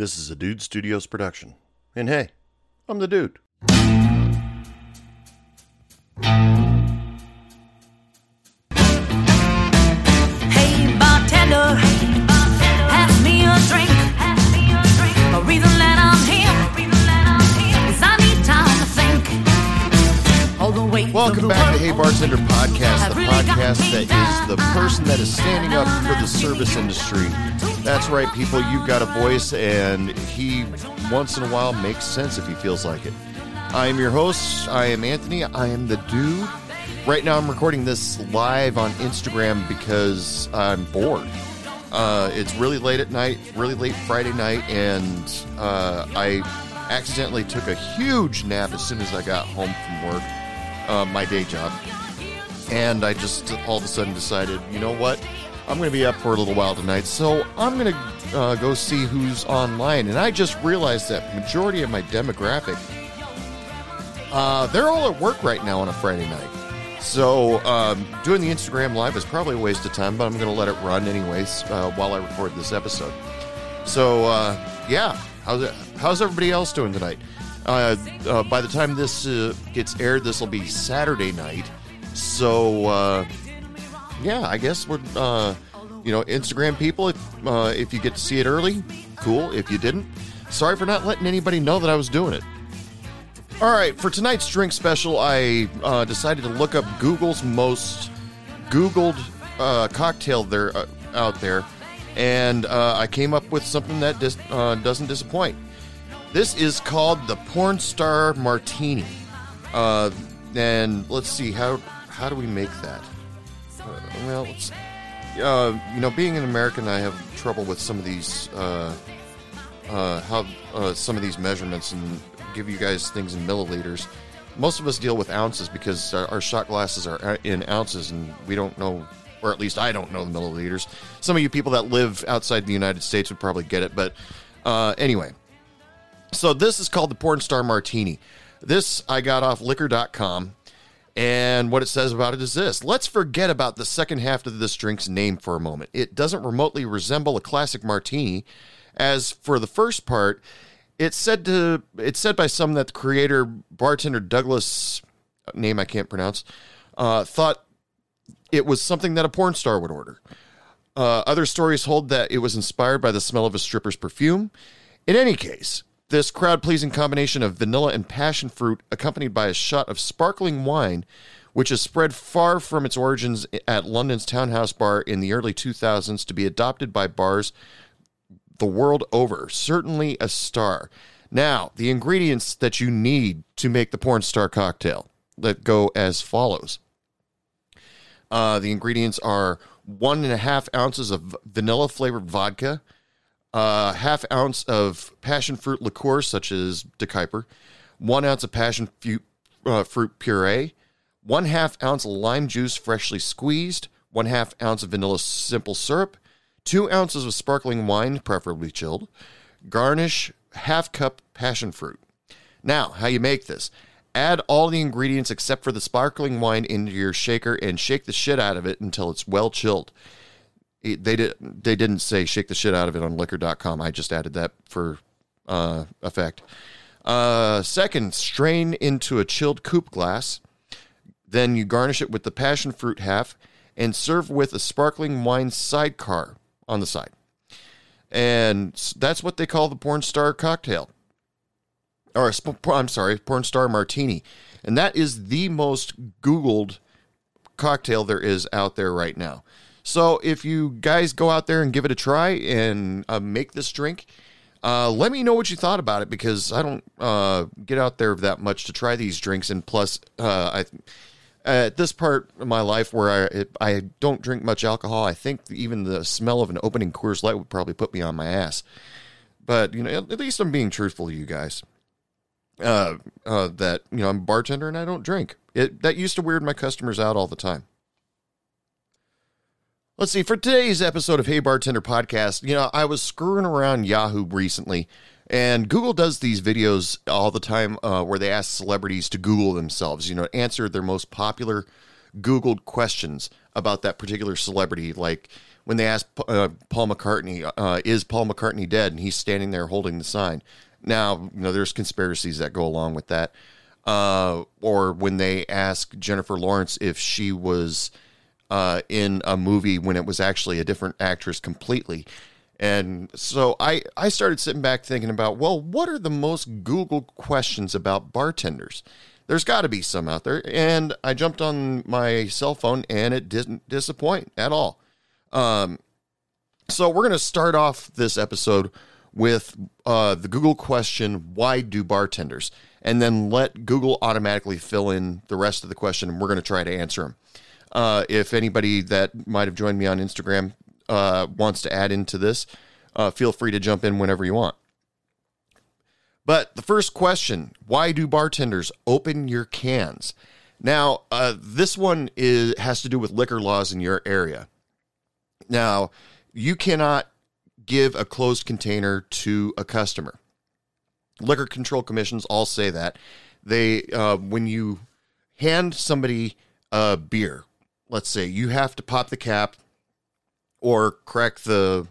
This is a Dude Studios production. And hey, I'm the dude. Hey bartender, Welcome back to Hey. Bartender Podcast, the podcast that is the person that is standing up for the service industry. That's right, people. You've got a voice, and he once in a while makes sense if he feels like it. I am your host. I am Anthony. I am the dude. Right now, I'm recording this live on Instagram because I'm bored. Uh, it's really late at night, really late Friday night, and uh, I accidentally took a huge nap as soon as I got home from work, uh, my day job. And I just all of a sudden decided, you know what? I'm going to be up for a little while tonight, so I'm going to uh, go see who's online. And I just realized that majority of my demographic, uh, they're all at work right now on a Friday night. So um, doing the Instagram live is probably a waste of time, but I'm going to let it run anyways uh, while I record this episode. So uh, yeah, how's it, how's everybody else doing tonight? Uh, uh, by the time this uh, gets aired, this will be Saturday night. So uh, yeah, I guess we're uh, you know Instagram people. If, if you get to see it early, cool. If you didn't, sorry for not letting anybody know that I was doing it. All right, for tonight's drink special, I decided to look up Google's most Googled uh, cocktail there out there, and I came up with something that dis- doesn't disappoint. This is called the Porn Star Martini, uh, and let's see how how do we make that? Uh, well, uh, you know, being an American, I have trouble with some of these uh, uh, how uh, some of these measurements and give you guys things in milliliters. Most of us deal with ounces because our, our shot glasses are in ounces, and we don't know, or at least I don't know the milliliters. Some of you people that live outside the United States would probably get it, but uh, anyway. So this is called the Porn Star Martini. This I got off Liquor.com. And what it says about it is this let's forget about the second half of this drink's name for a moment. It doesn't remotely resemble a classic martini, as for the first part, it's said to it's said by some that the creator bartender Douglas name I can't pronounce uh, thought it was something that a porn star would order. Uh, other stories hold that it was inspired by the smell of a stripper's perfume. In any case, this crowd pleasing combination of vanilla and passion fruit, accompanied by a shot of sparkling wine, which has spread far from its origins at London's Townhouse Bar in the early 2000s to be adopted by bars the world over. Certainly a star. Now, the ingredients that you need to make the porn star cocktail that go as follows. Uh, the ingredients are one and a half ounces of vanilla flavored vodka, a half ounce of passion fruit liqueur, such as De Kuyper, one ounce of passion fu- uh, fruit puree, one half ounce of lime juice freshly squeezed, one half ounce of vanilla simple syrup, two ounces of sparkling wine, preferably chilled, garnish half cup passion fruit. Now, how you make this? Add all the ingredients except for the sparkling wine into your shaker and shake the shit out of it until it's well chilled. They did they didn't say shake the shit out of it on liquor.com. I just added that for uh, effect. Uh, second, strain into a chilled coupe glass. Then you garnish it with the passion fruit half and serve with a sparkling wine sidecar on the side. And that's what they call the porn star cocktail. Or, I'm sorry, porn star martini. And that is the most Googled cocktail there is out there right now. So if you guys go out there and give it a try and uh, make this drink, uh, let me know what you thought about it because I don't uh, get out there that much to try these drinks. And plus, uh, I at this part of my life where I I don't drink much alcohol, I think even the smell of an opening Coors Light would probably put me on my ass. but you know, at, at least I'm being truthful to you guys. Uh, uh, that you know, I'm a bartender and I don't drink. It that used to weird my customers out all the time. Let's see. For today's episode of Hey Bartender Podcast, you know, I was screwing around Yahoo recently, and Google does these videos all the time uh, where they ask celebrities to Google themselves, you know, answer their most popular Googled questions about that particular celebrity. Like when they ask uh, Paul McCartney, uh, "Is Paul McCartney dead?" and he's standing there holding the sign. Now, you know, there's conspiracies that go along with that. Uh, or when they ask Jennifer Lawrence if she was uh, in a movie when it was actually a different actress completely. And so I, I started sitting back thinking about, well, what are the most Googled questions about bartenders? There's got to be some out there. And I jumped on my cell phone and it didn't disappoint at all. Um, so we're going to start off this episode with uh, the Google question, why do bartenders? And then let Google automatically fill in the rest of the question and we're going to try to answer them. Uh, if anybody that might have joined me on Instagram uh, wants to add into this, uh, feel free to jump in whenever you want. But the first question why do bartenders open your cans? Now, uh, this one is has to do with liquor laws in your area. Now, you cannot give a closed container to a customer. Liquor control commissions all say that. They, uh, when you hand somebody a beer, let's say you have to pop the cap or crack the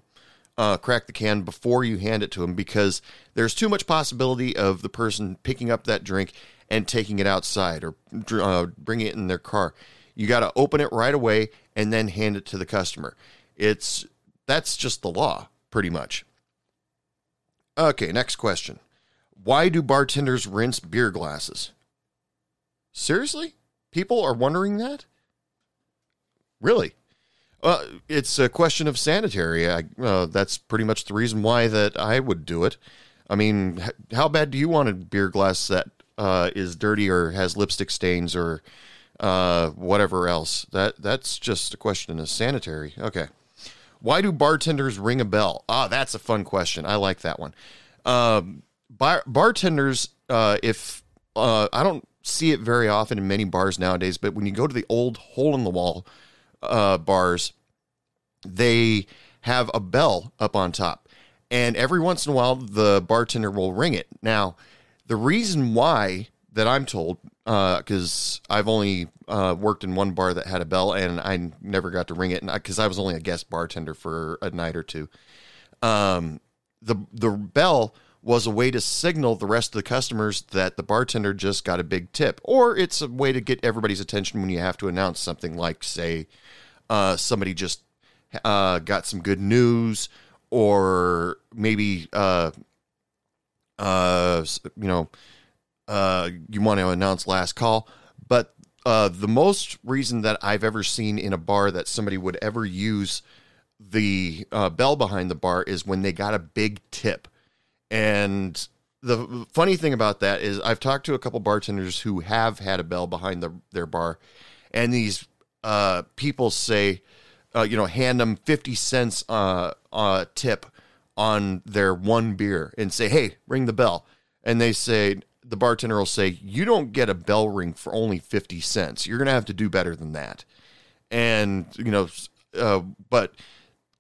uh, crack the can before you hand it to them because there's too much possibility of the person picking up that drink and taking it outside or uh, it in their car. You got to open it right away and then hand it to the customer. It's that's just the law, pretty much. Okay, next question. Why do bartenders rinse beer glasses? Seriously? People are wondering that? Really? It's a question of sanitary. I, uh, that's pretty much the reason why that I would do it. I mean, h- how bad do you want a beer glass that uh, is dirty or has lipstick stains or uh, whatever else? That that's just a question of sanitary. Okay. Why do bartenders ring a bell? Ah, that's a fun question. I like that one. Um, bar- bartenders, uh, if uh, I don't see it very often in many bars nowadays, but when you go to the old hole in the wall uh, bars, they have a bell up on top. And every once in a while, the bartender will ring it. Now, the reason why that I'm told, uh because uh, I've only uh, worked in one bar that had a bell and I never got to ring it and because I was only a guest bartender for a night or two. Um, the the bell was a way to signal the rest of the customers that the bartender just got a big tip, or it's a way to get everybody's attention when you have to announce something like, say, uh, somebody just uh, got some good news, or maybe uh, uh, you know uh, you want to announce last call. But uh, the most reason that I've ever seen in a bar that somebody would ever use the bell behind the bar is when they got a big tip. And the funny thing about that is I've talked to a couple bartenders who have had a bell behind the, their bar, and these uh, people say, uh, you know, hand them 50 cents uh, uh, tip on their one beer and say, hey, ring the bell. And they say, the bartender will say, you don't get a bell ring for only 50 cents. You're going to have to do better than that. And, you know, uh, but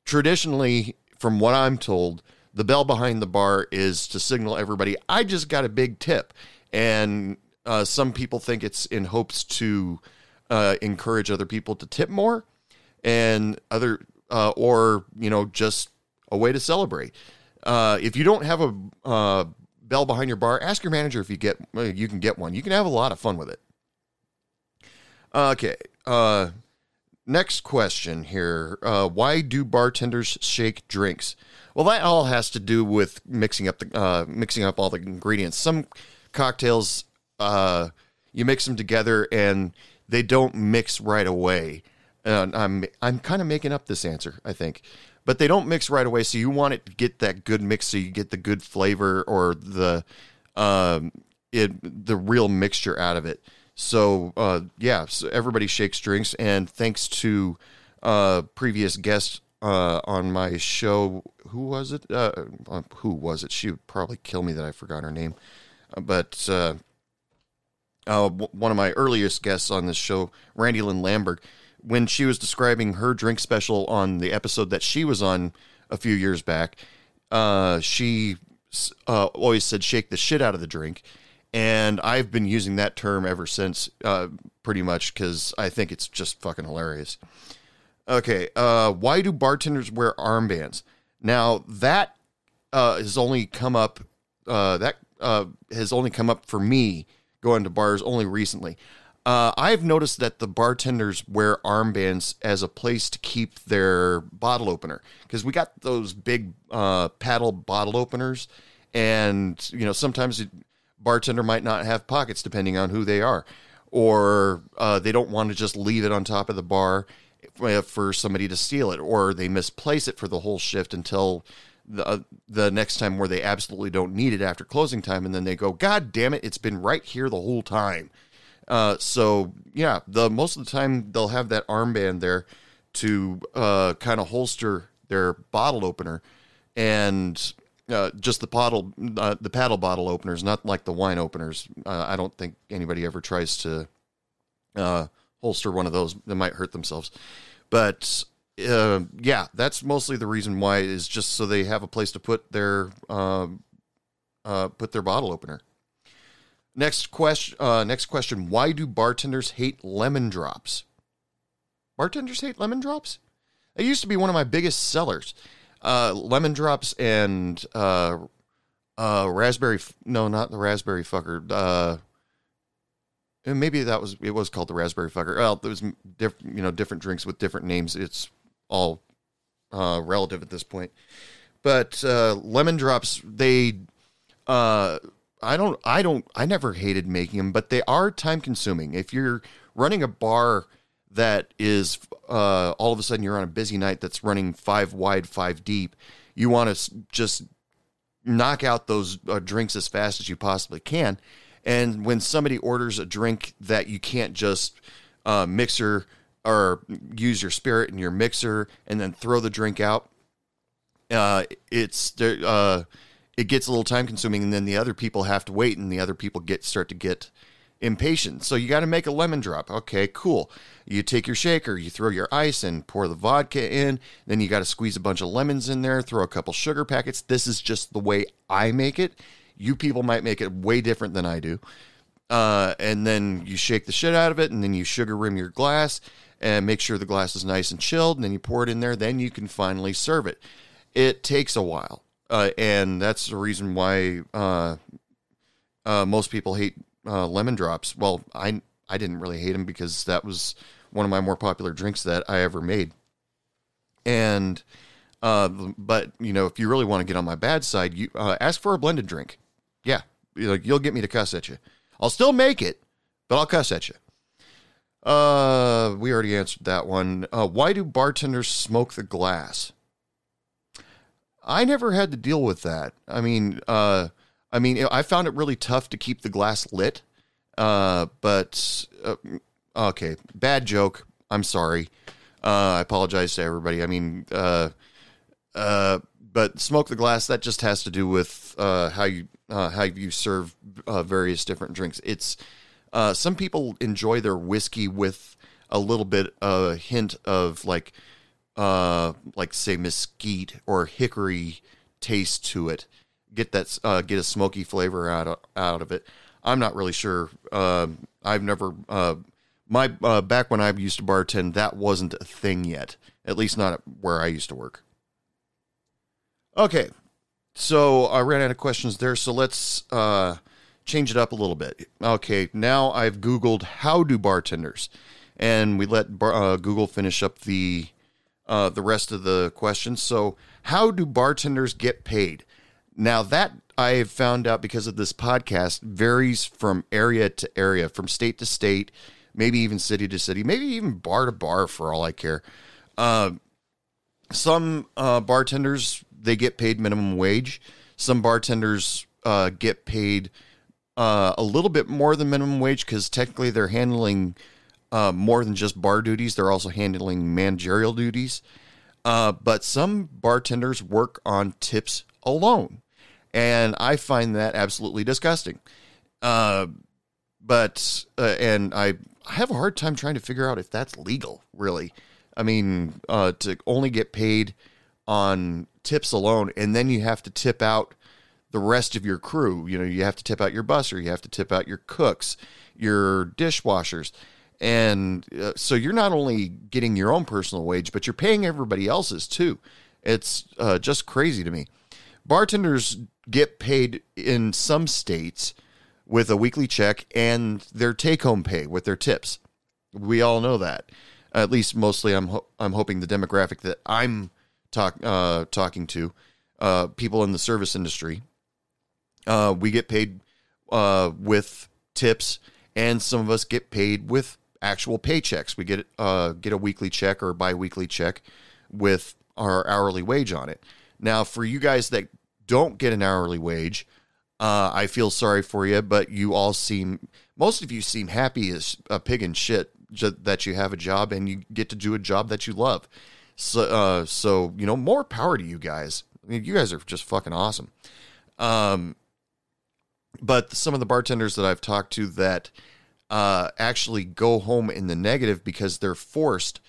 traditionally, from what I'm told, the bell behind the bar is to signal everybody, I just got a big tip. And uh, some people think it's in hopes to uh, encourage other people to tip more, and other, uh, or, you know, just a way to celebrate. Uh, if you don't have a uh, bell behind your bar, ask your manager if you get you can get one. You can have a lot of fun with it. Okay. Next question here. Uh, why do bartenders shake drinks? Well, that all has to do with mixing up the uh, mixing up all the ingredients. Some cocktails uh, you mix them together and they don't mix right away. And I'm I'm kind of making up this answer, I think, but they don't mix right away. So you want it to get that good mix, so you get the good flavor or the um, it the real mixture out of it. So uh, yeah, so everybody shakes drinks, and thanks to uh, previous guests uh, on my show. Who was it? Uh, uh, who was it? She would probably kill me that I forgot her name. Uh, but w- one of my earliest guests on this show, Randy Lynn Lambert, when she was describing her drink special on the episode that she was on a few years back, she always said shake the shit out of the drink. And I've been using that term ever since, uh, pretty much, because I think it's just fucking hilarious. Okay, uh, why do bartenders wear armbands? Now that uh, has only come up. Uh, that uh, has only come up for me going to bars only recently. Uh, I've noticed that the bartenders wear armbands as a place to keep their bottle opener because we got those big paddle bottle openers, and you know sometimes the bartender might not have pockets depending on who they are, or uh, they don't want to just leave it on top of the bar uh, for somebody to steal it, or they misplace it for the whole shift until the uh, the next time where they absolutely don't need it after closing time, and then they go, "God damn it, it's been right here the whole time." Uh, so yeah, the most of the time they'll have that armband there to uh, kind of holster their bottle opener, and uh, just the bottle, uh, the paddle bottle openers, not like the wine openers. Uh, I don't think anybody ever tries to uh, holster one of those. They might hurt themselves, but uh, yeah, that's mostly the reason why is just so they have a place to put their um, uh, put their bottle opener. Next question. Next question. Why do bartenders hate lemon drops? Bartenders hate lemon drops. It used to be one of my biggest sellers. Uh, lemon drops and uh, uh, raspberry. f- No, not the raspberry fucker. Uh, and maybe that was it was called the raspberry fucker. Well, there was you know different drinks with different names. It's all uh, relative at this point. But uh, lemon drops, they, uh, I don't, I don't, I never hated making them, but they are time consuming. If you're running a bar that is uh, all of a sudden you're on a busy night that's running five wide, five deep, you want to just knock out those uh, drinks as fast as you possibly can. And when somebody orders a drink that you can't just uh, mixer or use your spirit in your mixer and then throw the drink out, uh, it's. Uh, it gets a little time consuming, and then the other people have to wait, and the other people get start to get impatient. So you got to make a lemon drop. Okay, cool. You take your shaker, you throw your ice in, pour the vodka in, then you got to squeeze a bunch of lemons in there, throw a couple sugar packets. This is just the way I make it. You people might make it way different than I do. Uh, and then you shake the shit out of it, and then you sugar rim your glass and make sure the glass is nice and chilled, and then you pour it in there. Then you can finally serve it. It takes a while, uh, and that's the reason why uh, uh, most people hate uh, lemon drops. Well, I I didn't really hate them because that was one of my more popular drinks that I ever made. And uh, but you know, if you really want to get on my bad side, you uh, ask for a blended drink. Yeah, you'll get me to cuss at you. I'll still make it, but I'll cuss at you. Uh, we already answered that one. Uh, why do bartenders smoke the glass? I never had to deal with that. I mean, uh, I mean, I found it really tough to keep the glass lit. Uh, but uh, okay, bad joke. I'm sorry. Uh, I apologize to everybody. I mean, uh, uh, but smoke the glass. That just has to do with uh, how you how you serve various different drinks. It's some people enjoy their whiskey with a little bit of a hint of like like say mesquite or hickory taste to it. Get that uh, get a smoky flavor out of, out of it. I'm not really sure. Um I've never uh, my uh, back when I used to bartend, that wasn't a thing yet. At least not where I used to work. Okay, so I ran out of questions there. So let's uh, change it up a little bit. Okay, now I've Googled how do bartenders, and we let bar, uh, Google finish up the uh, the rest of the questions. So, how do bartenders get paid? Now that I have found out because of this podcast varies from area to area, from state to state, maybe even city to city, maybe even bar to bar for all I care. Uh, some uh, bartenders they get paid minimum wage. Some bartenders uh, get paid uh, a little bit more than minimum wage because technically they're handling uh, more than just bar duties. They're also handling managerial duties. Uh, but some bartenders work on tips alone, and I find that absolutely disgusting. Uh, but uh, and I I have a hard time trying to figure out if that's legal. Really, I mean, uh, to only get paid on tips alone, and then you have to tip out the rest of your crew. You know, you have to tip out your busser, you have to tip out your cooks, your dishwashers. And uh, so you're not only getting your own personal wage, but you're paying everybody else's too. It's uh, just crazy to me. Bartenders get paid in some states with a weekly check and their take home pay with their tips. We all know that. At least mostly I'm ho- I'm hoping the demographic that I'm talk uh, talking to uh, people in the service industry uh, we get paid uh, with tips, and some of us get paid with actual paychecks. We get uh, get a weekly check or biweekly check with our hourly wage on it. Now, for you guys that don't get an hourly wage, uh, I feel sorry for you, but you all seem most of you seem happy as a pig in shit that you have a job and you get to do a job that you love. So, uh, so you know, more power to you guys. I mean, you guys are just fucking awesome. Um, but some of the bartenders that I've talked to that uh, actually go home in the negative because they're forced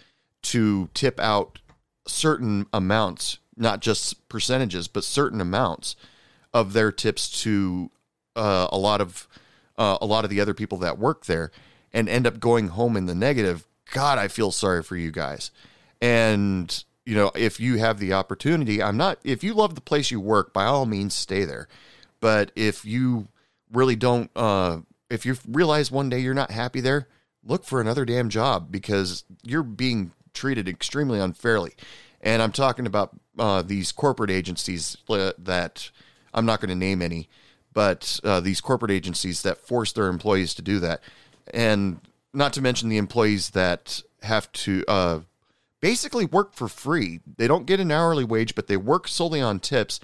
to tip out certain amounts, not just percentages, but certain amounts of their tips to uh, a lot of uh, a lot of the other people that work there, and end up going home in the negative. God, I feel sorry for you guys. And you know, if you have the opportunity, I'm not. If you love the place you work, by all means, stay there. But if you really don't, uh, if you realize one day you're not happy there, look for another damn job because you're being treated extremely unfairly. And I'm talking about uh, these corporate agencies uh, that I'm not going to name any, but uh, these corporate agencies that force their employees to do that. And not to mention the employees that have to uh, basically work for free. They don't get an hourly wage, but they work solely on tips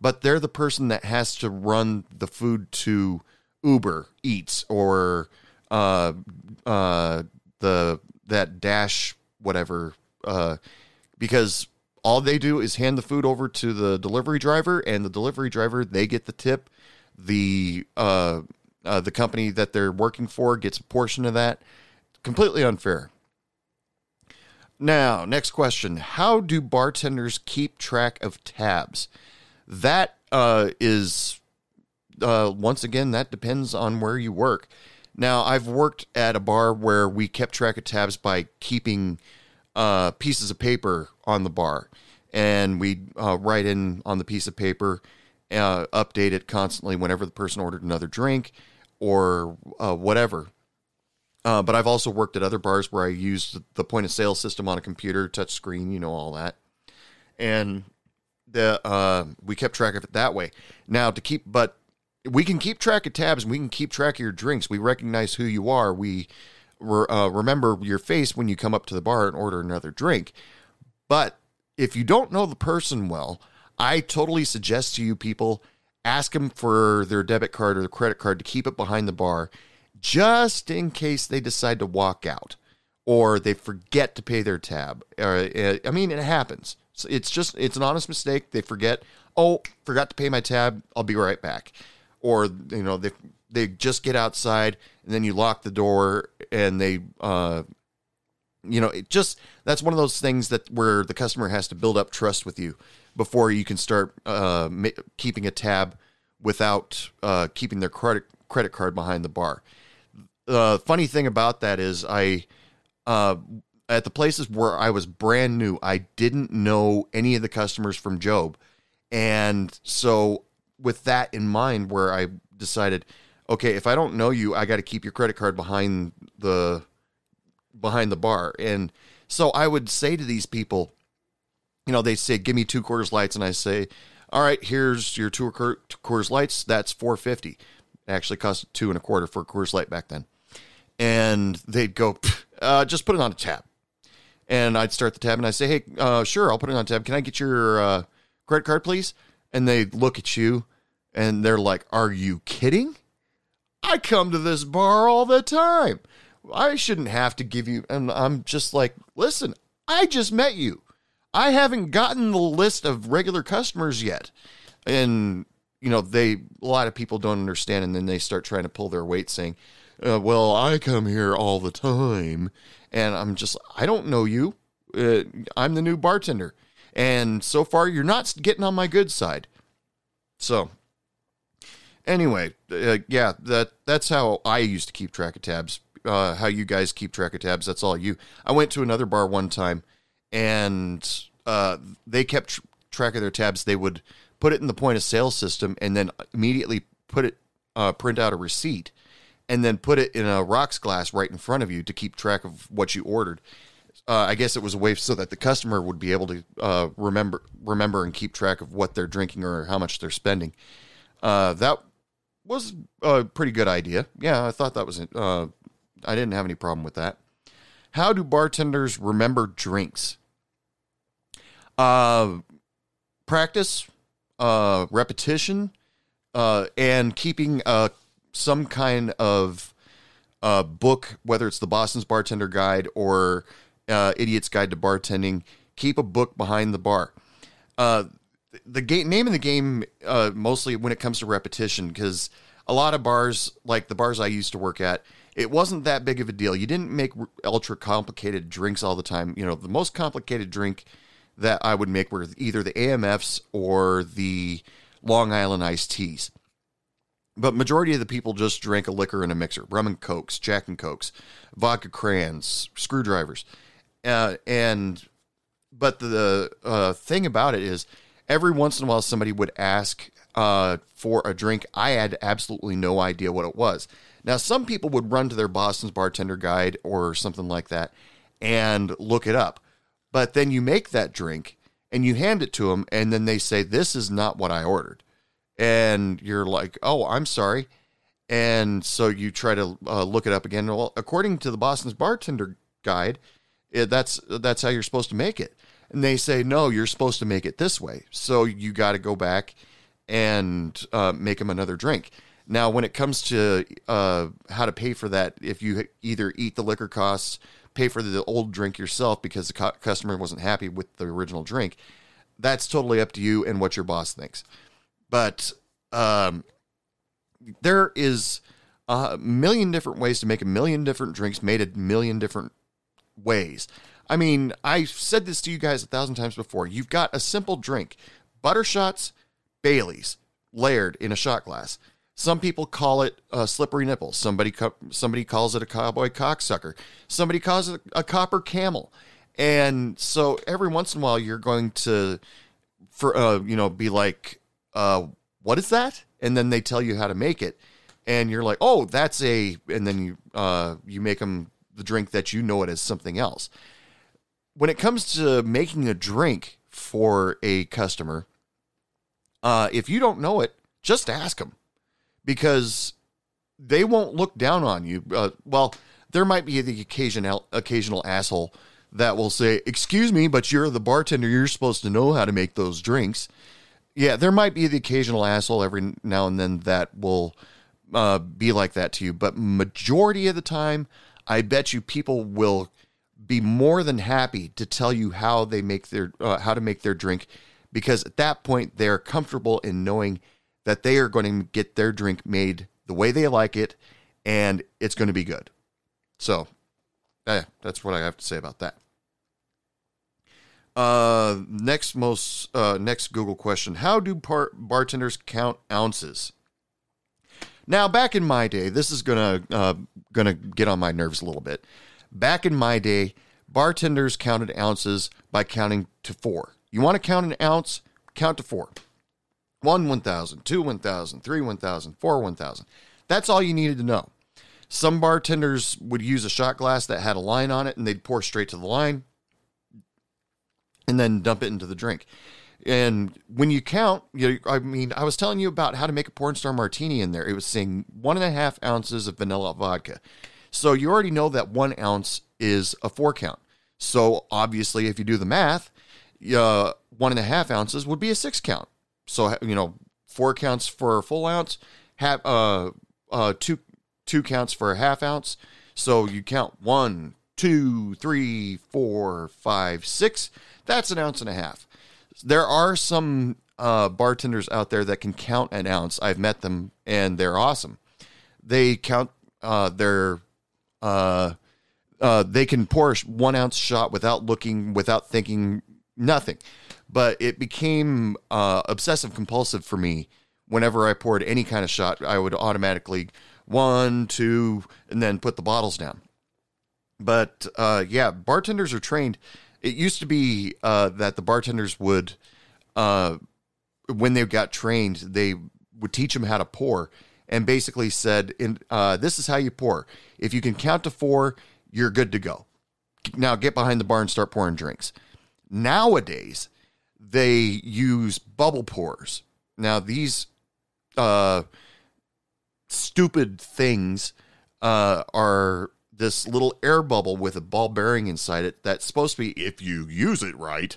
but they're the person that has to run the food to Uber Eats or uh, uh, the that Dash whatever uh, because all they do is hand the food over to the delivery driver and the delivery driver they get the tip. The uh, uh, the company that they're working for gets a portion of that. Completely unfair. Now next question. How do bartenders keep track of tabs? That uh, is uh, once again that depends on where you work. Now, I've worked at a bar where we kept track of tabs by keeping uh, pieces of paper on the bar, and we uh, write in on the piece of paper, uh, update it constantly whenever the person ordered another drink or uh, whatever. Uh, but I've also worked at other bars where I used the point of sale system on a computer, touch screen, you know all that, and the uh, we kept track of it that way. Now to keep, but we can keep track of tabs and we can keep track of your drinks. We recognize who you are. We uh, remember your face when you come up to the bar and order another drink. But if you don't know the person well, I totally suggest to you people ask them for their debit card or their credit card to keep it behind the bar just in case they decide to walk out or they forget to pay their tab. Uh, I mean, it happens. It's just it's an honest mistake. They forget. Oh, forgot to pay my tab. I'll be right back. Or you know they they just get outside and then you lock the door and they uh you know it just that's one of those things that where the customer has to build up trust with you before you can start uh ma- keeping a tab without uh keeping their credit credit card behind the bar. The uh, funny thing about that is I uh at the places where I was brand new, I didn't know any of the customers from Job. And so with that in mind where I decided, okay, if I don't know you, I got to keep your credit card behind the behind the bar. And so I would say to these people, you know, they say, give me two quarters Lights. And I say, all right, here's your two quarters Lights. That's 450. It actually cost two and a quarter for a Coors Light back then. And they'd go, uh, just put it on a tab and I'd start the tab and I say, "Hey, uh, sure, I'll put it on tab. Can I get your uh, credit card, please?" And they look at you, and they're like, "Are you kidding? I come to this bar all the time. I shouldn't have to give you." And I'm just like, "Listen, I just met you. I haven't gotten the list of regular customers yet. And, you know, they, a lot of people don't understand. And then they start trying to pull their weight saying, uh, well, I come here all the time. And I'm just, I don't know you. Uh, I'm the new bartender. And so far, you're not getting on my good side. So, anyway, uh, yeah, that that's how I used to keep track of tabs. Uh, how you guys keep track of tabs? That's all you. I went to another bar one time, and uh, they kept tr- track of their tabs. They would put it in the point of sale system, and then immediately put it, uh, print out a receipt, and then put it in a rocks glass right in front of you to keep track of what you ordered. Uh, I guess it was a way so that the customer would be able to uh, remember remember and keep track of what they're drinking or how much they're spending. Uh, that was a pretty good idea. Yeah, I thought that was. Uh, I didn't have any problem with that. How do bartenders remember drinks? Uh, practice, uh, repetition, uh, and keeping uh, some kind of uh, book, whether it's the Boston's Bartender Guide or uh, Idiot's Guide to Bartending. Keep a book behind the bar. Uh, the game name of the game, uh, mostly when it comes to repetition, because a lot of bars, like the bars I used to work at, it wasn't that big of a deal. You didn't make ultra complicated drinks all the time. You know, the most complicated drink that I would make were either the AMFs or the Long Island iced teas. But majority of the people just drank a liquor in a mixer, rum and cokes, Jack and cokes, vodka crans, screwdrivers, uh, and but the uh, thing about it is, every once in a while somebody would ask uh, for a drink. I had absolutely no idea what it was. Now, some people would run to their Boston's bartender guide or something like that and look it up. But then you make that drink and you hand it to them, and then they say, This is not what I ordered. And you're like, Oh, I'm sorry. And so you try to uh, look it up again. Well, according to the Boston's bartender guide, it, that's that's how you're supposed to make it. And they say, no, you're supposed to make it this way. So you got to go back and uh, make them another drink. Now, when it comes to uh, how to pay for that, if you either eat the liquor costs, pay for the old drink yourself because the cu- customer wasn't happy with the original drink, that's totally up to you and what your boss thinks. But um, there is a million different ways to make a million different drinks made a million different ways. I mean, I've said this to you guys a thousand times before. You've got a simple drink butterscotch, Bailey's, layered in a shot glass. Some people call it a slippery nipple. Somebody somebody calls it a cowboy cocksucker. Somebody calls it a copper camel. And so every once in a while, you're going to, for uh, you know, be like, uh, "What is that?" And then they tell you how to make it, and you're like, "Oh, that's a," and then you uh, you make them the drink that you know it as something else. When it comes to making a drink for a customer, uh, if you don't know it, just ask them because they won't look down on you. Uh, well, there might be the occasional occasional asshole that will say, "Excuse me, but you're the bartender. You're supposed to know how to make those drinks." Yeah, there might be the occasional asshole every now and then that will uh, be like that to you, but majority of the time, I bet you people will be more than happy to tell you how they make their uh, how to make their drink because at that point they're comfortable in knowing that they are going to get their drink made the way they like it and it's going to be good. So, eh, that's what I have to say about that. Uh, next most uh, next Google question: How do par- bartenders count ounces? Now, back in my day, this is gonna uh, gonna get on my nerves a little bit. Back in my day, bartenders counted ounces by counting to four. You want to count an ounce? Count to four. One 1,000, two 1,000, three 1,000, four 1,000. That's all you needed to know. Some bartenders would use a shot glass that had a line on it and they'd pour straight to the line and then dump it into the drink. And when you count, you I mean, I was telling you about how to make a porn star martini in there. It was saying one and a half ounces of vanilla vodka. So you already know that one ounce is a four count. So obviously, if you do the math, uh, one and a half ounces would be a six count. So you know, four counts for a full ounce, have uh, uh, two two counts for a half ounce. So you count one, two, three, four, five, six. That's an ounce and a half. There are some uh, bartenders out there that can count an ounce. I've met them, and they're awesome. They count uh, their uh, uh, they can pour a one ounce shot without looking, without thinking, nothing. But it became uh, obsessive compulsive for me. Whenever I poured any kind of shot, I would automatically one, two, and then put the bottles down. But uh, yeah, bartenders are trained. It used to be uh, that the bartenders would, uh, when they got trained, they would teach them how to pour and basically said, "In uh, this is how you pour. If you can count to four, you're good to go. Now get behind the bar and start pouring drinks." Nowadays, they use bubble pours. Now these uh, stupid things uh, are this little air bubble with a ball bearing inside it that's supposed to be, if you use it right,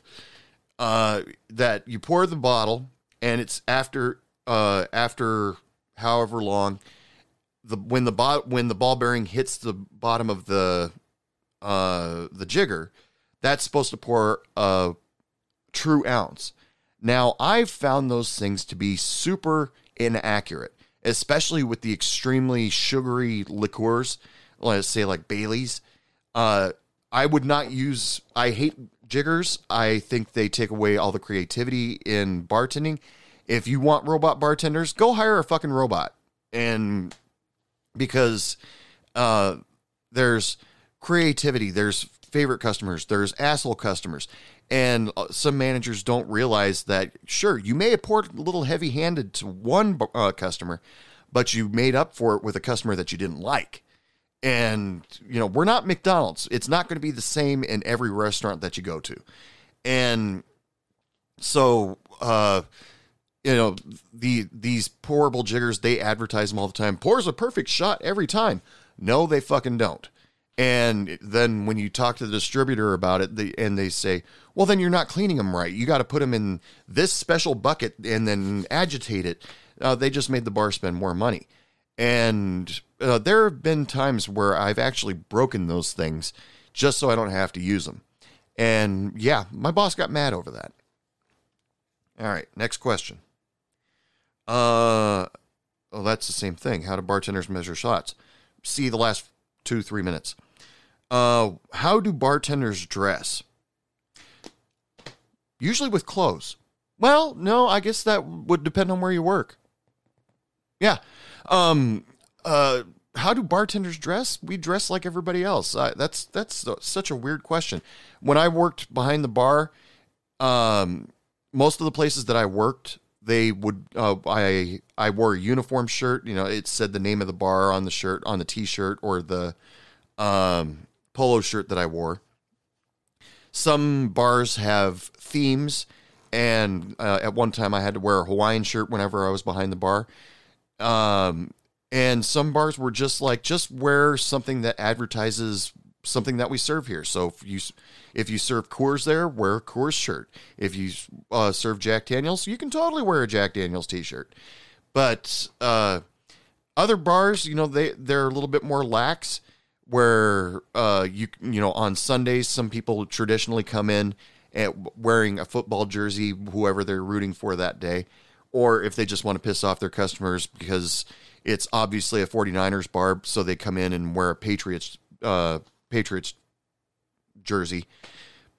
uh, that you pour the bottle and it's after uh, after however long the when the bot when the ball bearing hits the bottom of the uh, the jigger, that's supposed to pour a true ounce. Now I've found those things to be super inaccurate, especially with the extremely sugary liqueurs, let's say like Bailey's. Uh, I would not use. I hate jiggers. I think they take away all the creativity in bartending. If you want robot bartenders, go hire a fucking robot. And because uh, there's creativity, there's favorite customers, there's asshole customers. And uh, some managers don't realize that, sure, you may have poured a little heavy handed to one uh, customer, but you made up for it with a customer that you didn't like. And, you know, we're not McDonald's. It's not going to be the same in every restaurant that you go to. And so, uh, you know, the these pourable jiggers, they advertise them all the time. Pours a perfect shot every time. No, they fucking don't. And then when you talk to the distributor about it, they, and they say, well, then you're not cleaning them right. You got to put them in this special bucket and then agitate it. Uh, they just made the bar spend more money. And uh, there have been times where I've actually broken those things just so I don't have to use them. And yeah, my boss got mad over that. All right, next question. Uh, oh, that's the same thing. How do bartenders measure shots? See the last two, three minutes. Uh, how do bartenders dress? Usually with clothes. Well, no, I guess that would depend on where you work. Yeah. Um, uh, how do bartenders dress? We dress like everybody else. Uh, that's that's such a weird question. When I worked behind the bar, um, most of the places that I worked, they would uh, I I wore a uniform shirt. You know, it said the name of the bar on the shirt, on the T-shirt, or the um, polo shirt that I wore. Some bars have themes, and uh, at one time I had to wear a Hawaiian shirt whenever I was behind the bar. Um, and some bars were just like just wear something that advertises something that we serve here. So if you if you serve Coors there, wear a Coors shirt. If you uh, serve Jack Daniels, you can totally wear a Jack Daniels t-shirt. But uh, other bars, you know, they they're a little bit more lax. Where uh, you you know on Sundays, some people traditionally come in at wearing a football jersey, whoever they're rooting for that day, or if they just want to piss off their customers because it's obviously a 49ers barb, so they come in and wear a Patriots uh, Patriots jersey.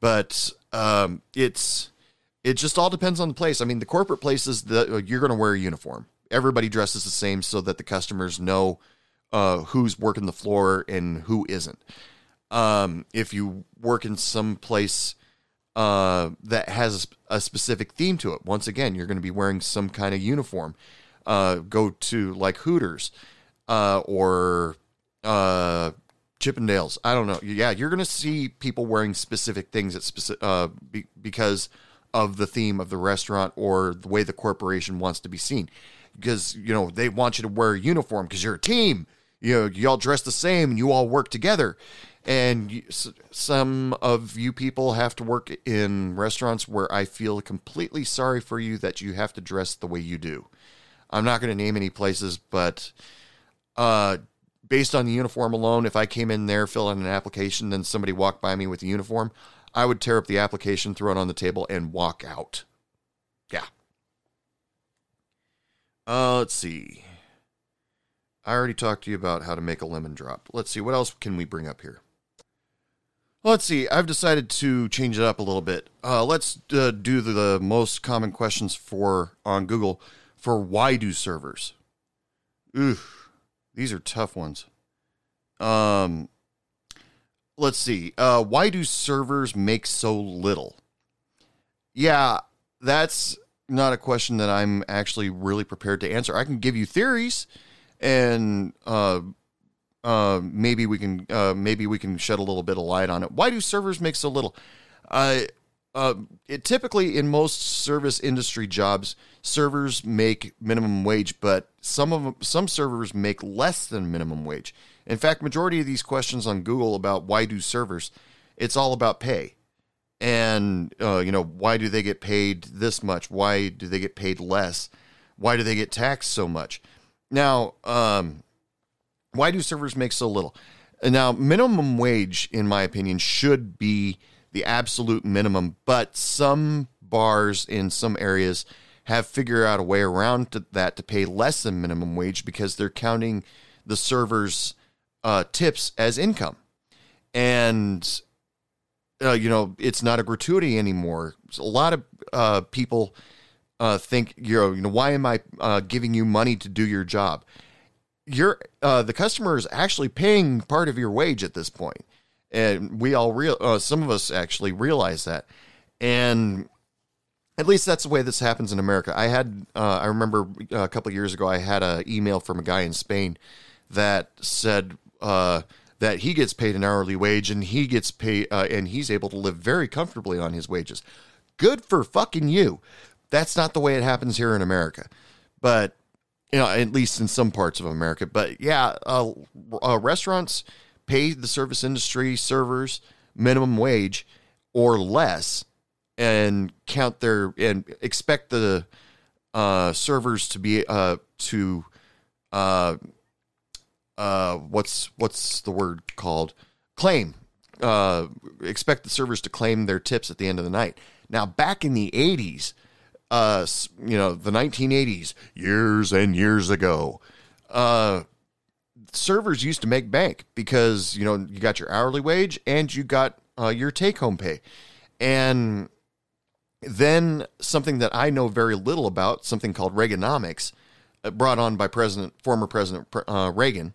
But um, it's it just all depends on the place. I mean, the corporate places that you're going to wear a uniform. Everybody dresses the same so that the customers know uh, who's working the floor and who isn't. Um, if you work in some place uh, that has a specific theme to it, once again, you're going to be wearing some kind of uniform. Uh, go to like Hooters uh, or uh, Chippendales. I don't know. Yeah, you're going to see people wearing specific things at specific uh, be, because of the theme of the restaurant or the way the corporation wants to be seen. Because you know they want you to wear a uniform because you're a team. You know, you all dress the same and you all work together. And some of you people have to work in restaurants where I feel completely sorry for you that you have to dress the way you do. I'm not going to name any places, but uh, based on the uniform alone, if I came in there, fill out an application, then somebody walked by me with a uniform, I would tear up the application, throw it on the table, and walk out. Yeah. Uh, let's see. I already talked to you about how to make a lemon drop. Let's see. What else can we bring up here? Let's see. I've decided to change it up a little bit. Uh, let's uh, do the, the most common questions for on Google for why do servers. Oof, these are tough ones. Um, let's see. Uh, why do servers make so little? Yeah, that's not a question that I'm actually really prepared to answer. I can give you theories, and uh, uh, maybe we can uh, maybe we can shed a little bit of light on it. Why do servers make so little? Uh, uh, it typically in most service industry jobs, servers make minimum wage, but some of some servers make less than minimum wage. In fact, majority of these questions on Google about why do servers, it's all about pay. And uh, you know, why do they get paid this much? Why do they get paid less? Why do they get taxed so much? Now, um, why do servers make so little? Now, minimum wage, in my opinion, should be the absolute minimum, but some bars in some areas have figured out a way around to that to pay less than minimum wage because they're counting the servers' uh, tips as income. And, uh, you know, it's not a gratuity anymore. A lot of uh, people uh, think, you know, you know, why am I uh, giving you money to do your job? You're, uh, the customer is actually paying part of your wage at this point. And we all real, uh, some of us actually realize that. And at least that's the way this happens in America. I had, uh, I remember a couple years ago, I had an email from a guy in Spain that said, uh, that he gets paid an hourly wage and he gets paid uh, and he's able to live very comfortably on his wages. Good for fucking you. That's not the way it happens here in America, but you know, at least in some parts of America. But yeah, uh, uh, restaurants pay the service industry servers minimum wage or less, and count their and expect the uh, servers to be uh, to uh, uh, what's what's the word called claim uh, expect the servers to claim their tips at the end of the night. Now, back in the 80s, uh, you know, the 1980s, years and years ago, uh, servers used to make bank because, you know, you got your hourly wage and you got uh, your take home pay. And then something that I know very little about, something called Reaganomics, uh, brought on by President, former President uh, Reagan.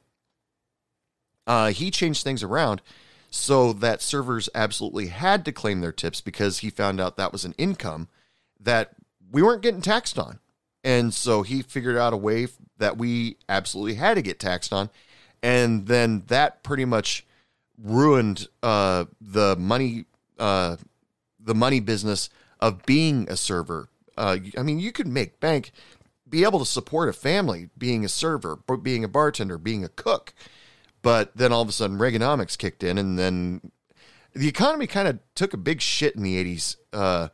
Uh, he changed things around so that servers absolutely had to claim their tips because he found out that was an income that we weren't getting taxed on. And so he figured out a way that we absolutely had to get taxed on. And then that pretty much ruined uh, the money uh, the money business of being a server. Uh, I mean, you could make bank, be able to support a family being a server, being a bartender, being a cook. But then all of a sudden, Reaganomics kicked in, and then the economy kind of took a big shit in the 80s. Uh,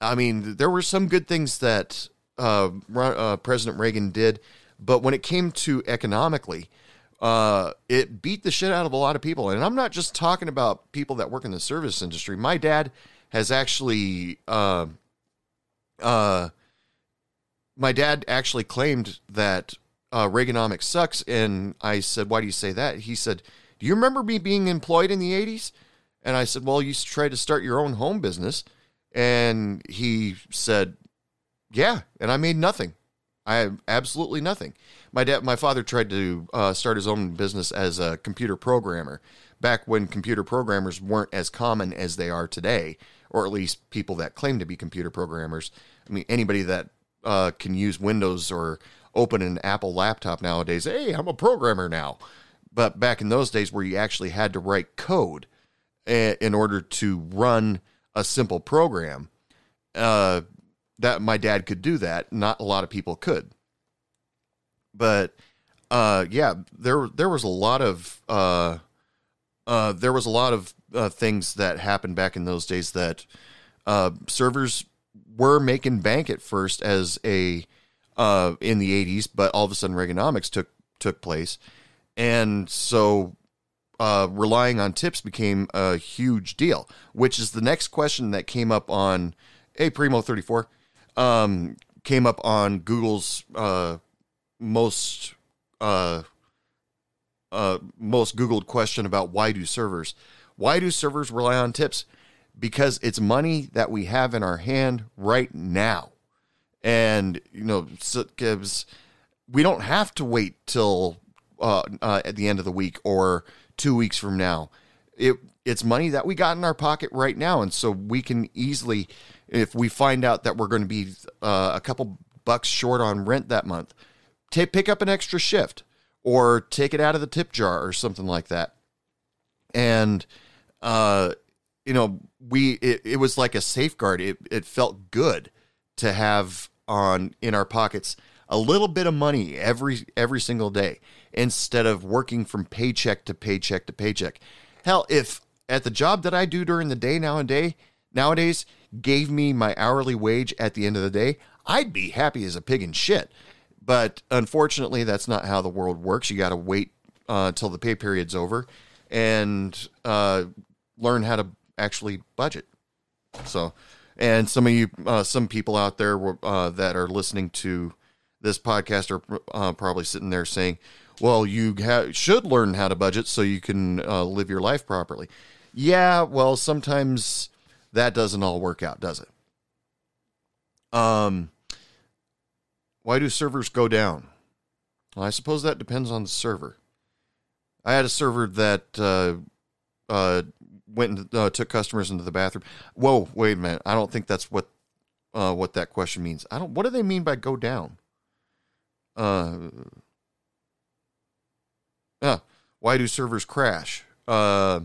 I mean, there were some good things that uh, uh, President Reagan did, but when it came to economically, uh, it beat the shit out of a lot of people. And I'm not just talking about people that work in the service industry. My dad has actually, uh, uh, my dad actually claimed that uh, Reaganomics sucks. And I said, why do you say that? He said, do you remember me being employed in the 80s? And I said, well, you tried to start your own home business. And he said, yeah. And I made nothing. I have absolutely nothing. My dad, my father tried to uh, start his own business as a computer programmer back when computer programmers weren't as common as they are today, or at least people that claim to be computer programmers. I mean, anybody that uh, can use Windows or open an Apple laptop nowadays, hey, I'm a programmer now. But back in those days where you actually had to write code eh, in order to run a simple program, uh, that my dad could do that. Not a lot of people could. But uh, yeah, there there was a lot of uh, uh, there was a lot of uh, things that happened back in those days that uh, servers were making bank at first as a uh, in the 80s, but all of a sudden Reaganomics took took place, and so uh, relying on tips became a huge deal, which is the next question that came up on a Primo 34 um, came up on Google's uh, most uh, uh, most Googled question about why do servers why do servers rely on tips? Because it's money that we have in our hand right now, and you know, gives we don't have to wait till uh, uh, at the end of the week or two weeks from now. It it's money that we got in our pocket right now, and so we can easily, if we find out that we're going to be uh, a couple bucks short on rent that month, take pick up an extra shift or take it out of the tip jar or something like that. And uh, you know, we it, it was like a safeguard. It it felt good to have on in our pockets a little bit of money every every single day instead of working from paycheck to paycheck to paycheck. Hell, if at the job that I do during the day nowadays nowadays gave me my hourly wage at the end of the day, I'd be happy as a pig in shit. But unfortunately, that's not how the world works. You got to wait uh, the pay period's over and uh, learn how to actually budget. So, and some of you, uh, some people out there uh, that are listening to this podcast are uh, probably sitting there saying, "Well, you ha- should learn how to budget so you can uh, live your life properly." Yeah, well, sometimes that doesn't all work out, does it? Um, why do servers go down? Well, I suppose that depends on the server. I had a server that uh, uh, went and uh, took customers into the bathroom. Whoa, wait a minute. I don't think that's what uh, what that question means. I don't. What do they mean by go down? Uh, uh why do servers crash? Uh,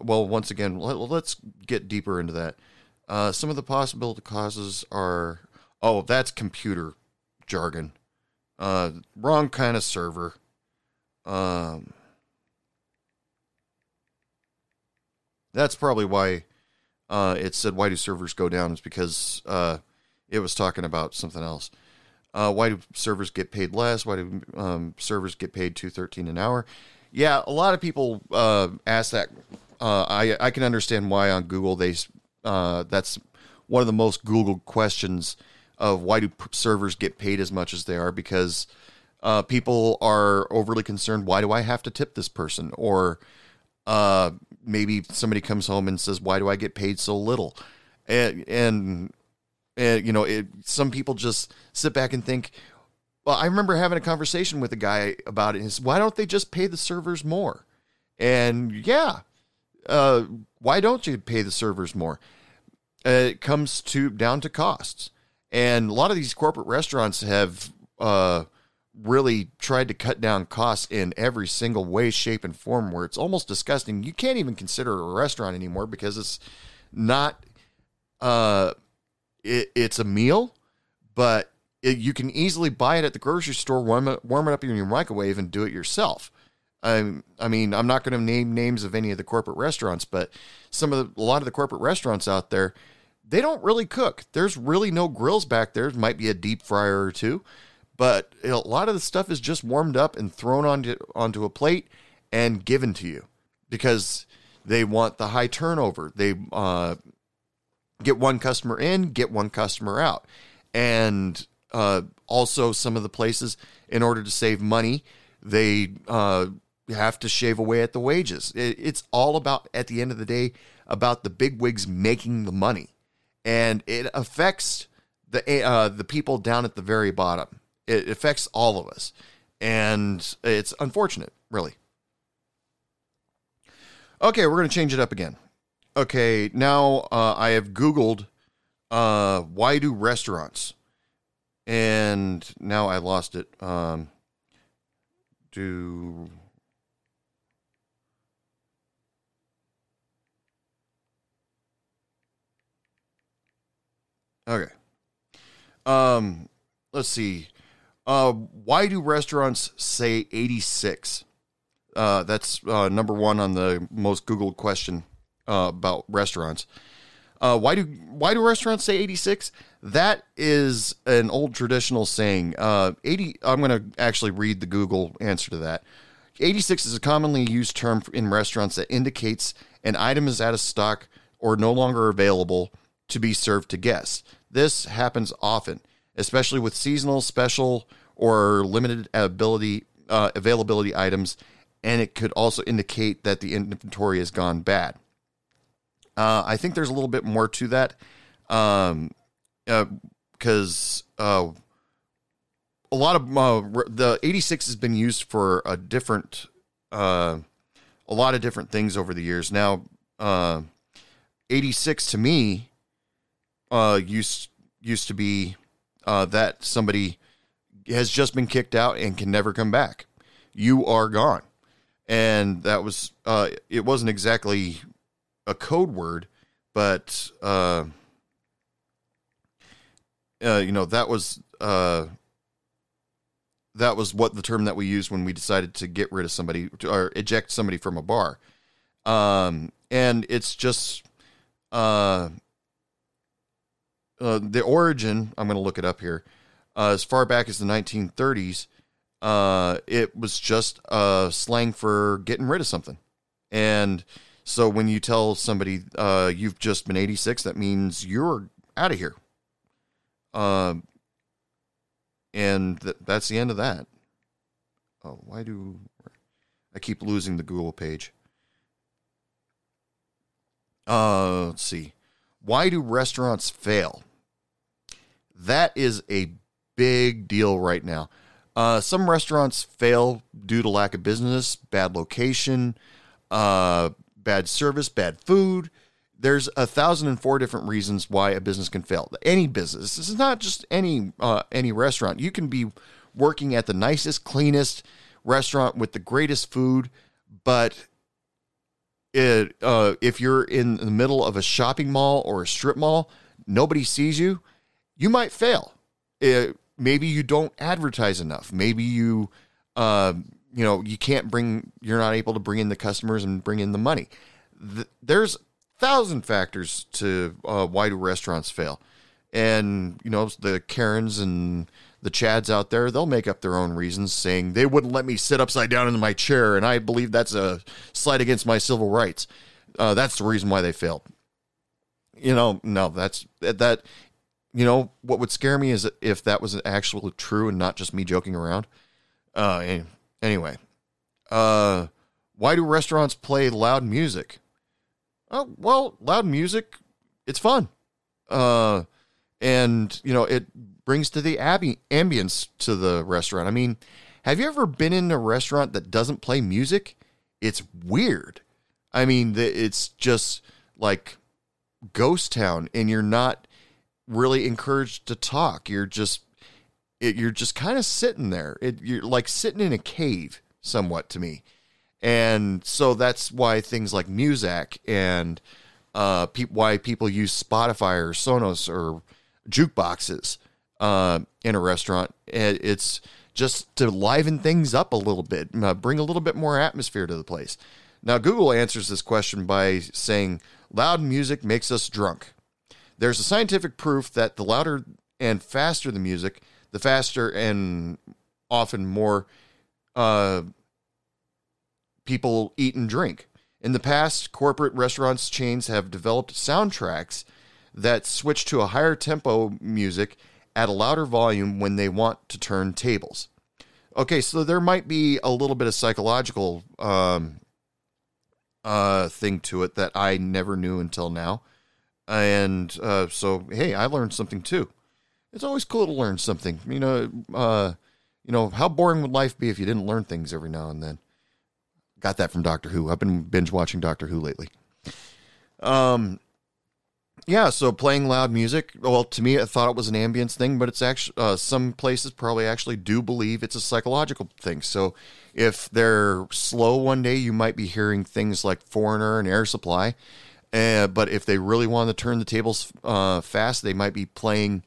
well, once again, let, us get deeper into that. Some of the possible causes are oh, that's computer jargon. Uh, wrong kind of server. Um, that's probably why uh, it said why do servers go down is because uh, it was talking about something else. Uh, why do servers get paid less? Why do um, servers get paid two thirteen an hour? Yeah, a lot of people uh, ask that. Uh, I I can understand why on Google they uh, that's one of the most Googled questions of why do servers get paid as much as they are because uh, people are overly concerned. Why do I have to tip this person? Or uh, maybe somebody comes home and says, "Why do I get paid so little?" And and, and you know, it, some people just sit back and think. Well, I remember having a conversation with a guy about it. Said, "Why don't they just pay the servers more?" And yeah, uh, why don't you pay the servers more? It comes to down to costs, and a lot of these corporate restaurants have uh, really tried to cut down costs in every single way, shape, and form where it's almost disgusting. You can't even consider a restaurant anymore because it's not uh it, it's a meal, but it, you can easily buy it at the grocery store, warm it, warm it up in your microwave, and do it yourself. I, I mean, I'm not going to name names of any of the corporate restaurants, but some of the, a lot of the corporate restaurants out there, they don't really cook. There's really no grills back there. There might be a deep fryer or two, but a lot of the stuff is just warmed up and thrown onto onto a plate and given to you because they want the high turnover. They uh, get one customer in, get one customer out, and uh, also some of the places, in order to save money, they uh, have to shave away at the wages. It, it's all about, at the end of the day, about the big wigs making the money, and it affects the uh, the people down at the very bottom. It affects all of us. And it's unfortunate, really. Okay, we're going to change it up again. Okay, now uh, I have Googled uh, why do restaurants? And now I lost it. Um, do. Okay. Um, let's see. Uh, why do restaurants say 86? Uh, that's uh, number one on the most Googled question uh, about restaurants. Uh, why do why do restaurants say 86? That is an old traditional saying. Uh, 80. I'm going to actually read the Google answer to that. 86 is a commonly used term in restaurants that indicates an item is out of stock or no longer available to be served to guests. This happens often, especially with seasonal, special, or limited ability uh, availability items, and it could also indicate that the inventory has gone bad. Uh, I think there's a little bit more to that, because uh, uh, a lot of uh, the 86 has been used for a different, uh, a lot of different things over the years. Now, uh, 86 to me uh, used used to be uh, that somebody has just been kicked out and can never come back. You are gone, and that was uh, it wasn't exactly a code word, but uh, uh, you know that was uh, that was what the term that we used when we decided to get rid of somebody or eject somebody from a bar. Um, and it's just uh, uh, the origin. I'm going to look it up here. Uh, as far back as the 1930s, uh, it was just uh, slang for getting rid of something. And so when you tell somebody uh, you've just been 86, that means you're out of here. Um, and th- that's the end of that. Oh, why do I keep losing the Google page? Uh, let's see. Why do restaurants fail? That is a big deal right now. Uh, some restaurants fail due to lack of business, bad location, uh, bad service, bad food. There's a thousand and four different reasons why a business can fail. Any business. This is not just any uh, any restaurant. You can be working at the nicest, cleanest restaurant with the greatest food, but it, uh, if you're in the middle of a shopping mall or a strip mall, nobody sees you, you might fail. It, maybe you don't advertise enough. Maybe you, uh, you know, you can't bring, you're not able to bring in the customers and bring in the money. Th- there's thousand factors to uh, why do restaurants fail, and you know the Karens and the Chads out there, they'll make up their own reasons, saying they wouldn't let me sit upside down in my chair, and I believe that's a slight against my civil rights. Uh, that's the reason why they failed. You know, no, that's that. You know what would scare me is if that was actually true and not just me joking around. Uh, anyway, uh, why do restaurants play loud music? Oh, well, loud music, it's fun. Uh, and you know it brings to the ambi- ambience to the restaurant. I mean, have you ever been in a restaurant that doesn't play music? It's weird. I mean, it's just like ghost town, and you're not really encouraged to talk. You're just it, you're just kind of sitting there. It, you're like sitting in a cave, somewhat to me. And so that's why things like Muzak and uh, pe- why people use Spotify or Sonos or jukeboxes uh, in a restaurant. It's just to liven things up a little bit, uh, bring a little bit more atmosphere to the place. Now, Google answers this question by saying loud music makes us drunk. There's a scientific proof that the louder and faster the music, the faster and often more uh, people eat and drink. In the past, corporate restaurants chains have developed soundtracks that switch to a higher tempo music at a louder volume when they want to turn tables. Okay, so there might be a little bit of psychological um, uh, thing to it that I never knew until now. And uh, so, hey, I learned something too. It's always cool to learn something. You know, uh, you know, how boring would life be if you didn't learn things every now and then? Got that from Doctor Who. I've been binge watching Doctor Who lately. Um, yeah, so playing loud music. Well, to me, I thought it was an ambience thing, but it's actually uh, some places probably actually do believe it's a psychological thing. So if they're slow one day, you might be hearing things like Foreigner and Air Supply. Uh, but if they really want to turn the tables uh, fast, they might be playing,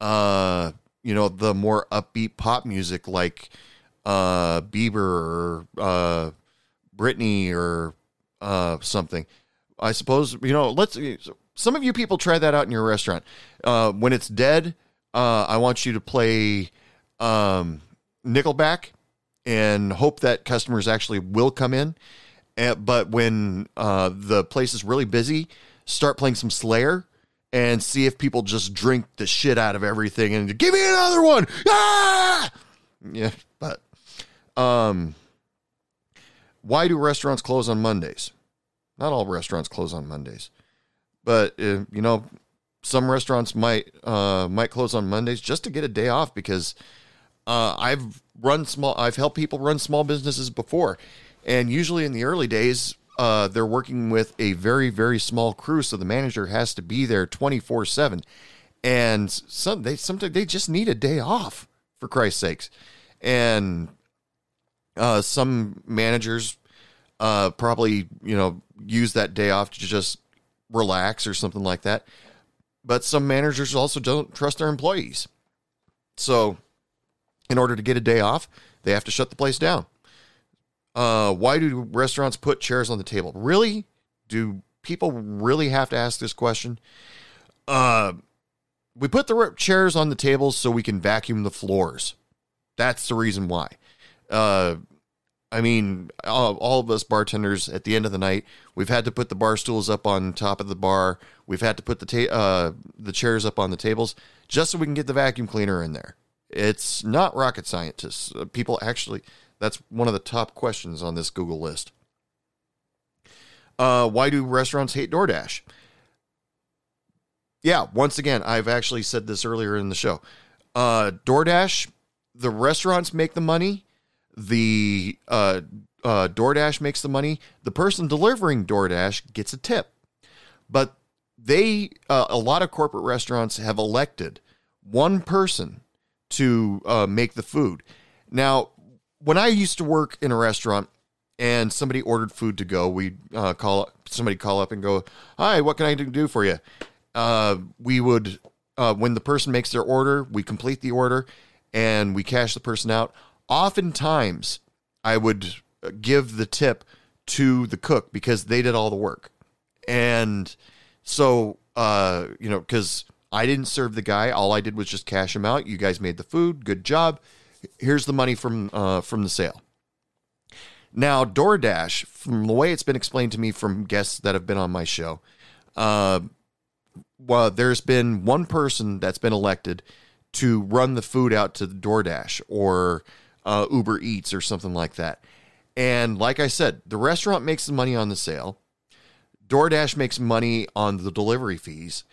uh, you know, the more upbeat pop music like uh, Bieber or uh, Britney or uh, something. I suppose you know. Let's some of you people try that out in your restaurant. Uh, when it's dead, I want you to play um, Nickelback and hope that customers actually will come in. Uh, but when uh, the place is really busy, start playing some Slayer and see if people just drink the shit out of everything and give me another one. Ah! Yeah, but um, why do restaurants close on Mondays? Not all restaurants close on Mondays, but uh, you know, some restaurants might uh, might close on Mondays just to get a day off because uh, I've run small, I've helped people run small businesses before, and usually in the early days, uh, they're working with a very very small crew, so the manager has to be there twenty four seven, and some they sometimes they just need a day off for Christ's sakes, and uh, some managers uh, probably you know use that day off to just relax or something like that. But some managers also don't trust their employees. So, in order to get a day off, they have to shut the place down. Uh, why do restaurants put chairs on the table? Really? Do people really have to ask this question? Uh, we put the chairs on the tables so we can vacuum the floors. That's the reason why. Uh, I mean, all, all, of us bartenders at the end of the night, we've had to put the bar stools up on top of the bar. We've had to put the ta- uh, the chairs up on the tables just so we can get the vacuum cleaner in there. It's not rocket scientists. Uh, people actually, that's one of the top questions on this Google list. Uh, why do restaurants hate DoorDash? Yeah, once again, I've actually said this earlier in the show. Uh, DoorDash, the restaurants make the money the uh, uh, DoorDash makes the money. The person delivering DoorDash gets a tip. But they, uh, a lot of corporate restaurants have elected one person to uh, make the food. Now, when I used to work in a restaurant and somebody ordered food to go, we uh, call somebody call up and go, "Hi, what can I do for you?" Uh, we would, uh, when the person makes their order, we complete the order and we cash the person out oftentimes I would give the tip to the cook because they did all the work. And so, uh, you know, because I didn't serve the guy, all I did was just cash him out. You guys made the food, good job. Here's the money from uh, from the sale. Now, DoorDash, from the way it's been explained to me from guests that have been on my show, uh, well, there's been one person that's been elected to run the food out to DoorDash or uh, Uber Eats or something like that. And like I said, the restaurant makes the money on the sale. DoorDash makes money on the delivery fees.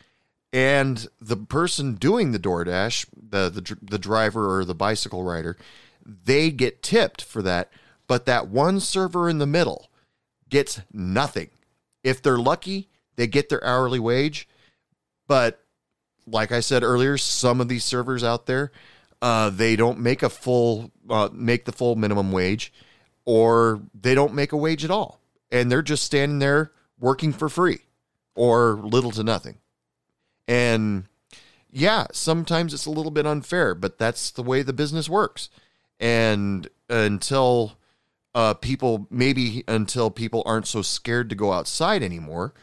And the person doing the DoorDash, the, the, the driver or the bicycle rider, they get tipped for that. But that one server in the middle gets nothing. If they're lucky, they get their hourly wage. But like I said earlier, some of these servers out there, uh, they don't make a full uh, make the full minimum wage, or they don't make a wage at all, and they're just standing there working for free or little to nothing. And yeah, sometimes it's a little bit unfair, but that's the way the business works. And until uh, people, maybe until people aren't so scared to go outside anymore,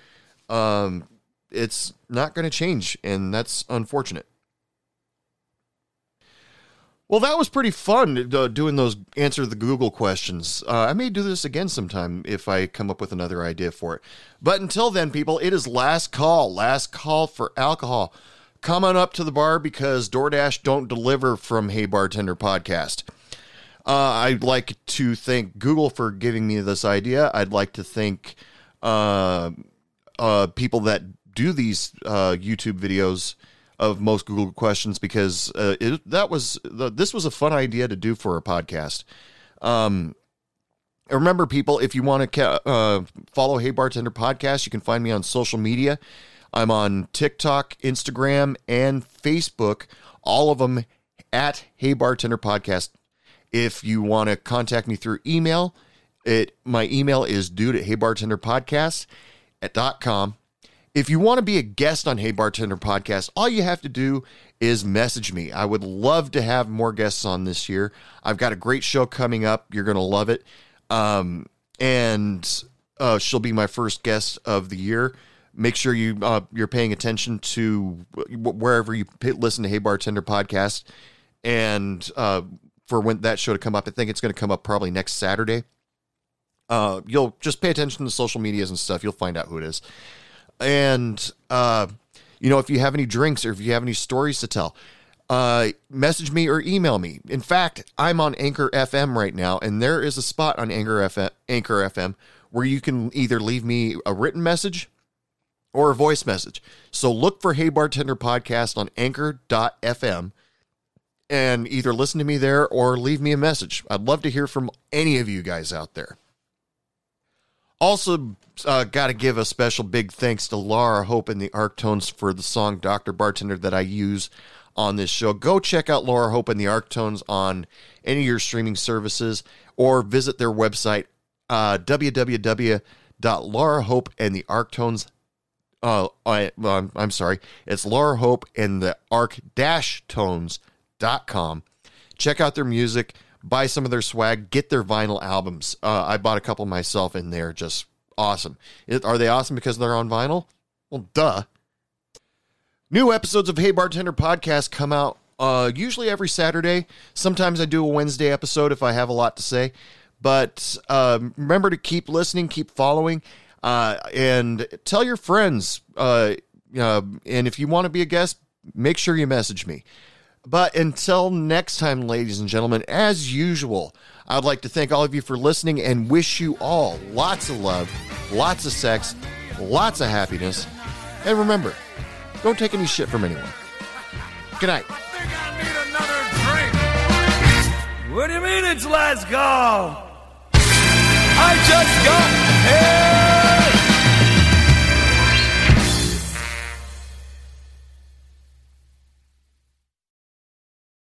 um, it's not going to change, and that's unfortunate. Well, that was pretty fun uh, doing those answer the Google questions. Uh, I may do this again sometime if I come up with another idea for it. But until then, people, it is last call. Last call for alcohol. Come on up to the bar because DoorDash don't deliver from Hey Bartender podcast. Uh, I'd like to thank Google for giving me this idea. I'd like to thank uh, uh, people that do these uh, YouTube videos of most Google questions because uh, it, that was the, this was a fun idea to do for a podcast. Um, remember, people, if you want to uh, follow Hey Bartender podcast, you can find me on social media. I'm on TikTok, Instagram, and Facebook. All of them at Hey Bartender Podcast. If you want to contact me through email, it my email is dude at heybartenderpodcast at dot com. If you want to be a guest on Hey Bartender Podcast, all you have to do is message me. I would love to have more guests on this year. I've got a great show coming up. You're going to love it. Um, and uh, she'll be my first guest of the year. Make sure you uh, you're paying attention to wherever you listen to Hey Bartender podcast, and uh, for when that show to come up. I think it's going to come up probably next Saturday. Uh, you'll just pay attention to social medias and stuff. You'll find out who it is. And uh, you know, if you have any drinks or if you have any stories to tell, uh, message me or email me. In fact, I'm on Anchor FM right now, and there is a spot on Anchor FM, Anchor FM where you can either leave me a written message or a voice message. So look for Hey Bartender Podcast on anchor.fm and either listen to me there or leave me a message. I'd love to hear from any of you guys out there. Also, uh, got to give a special big thanks to Laura Hope and the Arctones for the song Dr. Bartender that I use on this show. Go check out Laura Hope and the Arctones on any of your streaming services or visit their website, uh, www.laurahopeandthearctones. Uh, I, um, I'm sorry, it's Laura Hope and the Arc Tones.com. Check out their music, buy some of their swag, get their vinyl albums. Uh, I bought a couple myself, and they're just awesome. It, are they awesome because they're on vinyl? Well, duh. New episodes of Hey Bartender podcast come out uh, usually every Saturday. Sometimes I do a Wednesday episode if I have a lot to say. But um, remember to keep listening, keep following, uh, and tell your friends. Uh, and if you want to be a guest, make sure you message me. But until next time, ladies and gentlemen, as usual, I'd like to thank all of you for listening and wish you all lots of love, lots of sex, lots of happiness. And remember, don't take any shit from anyone. Good night. What do you mean it's last call? I just got here.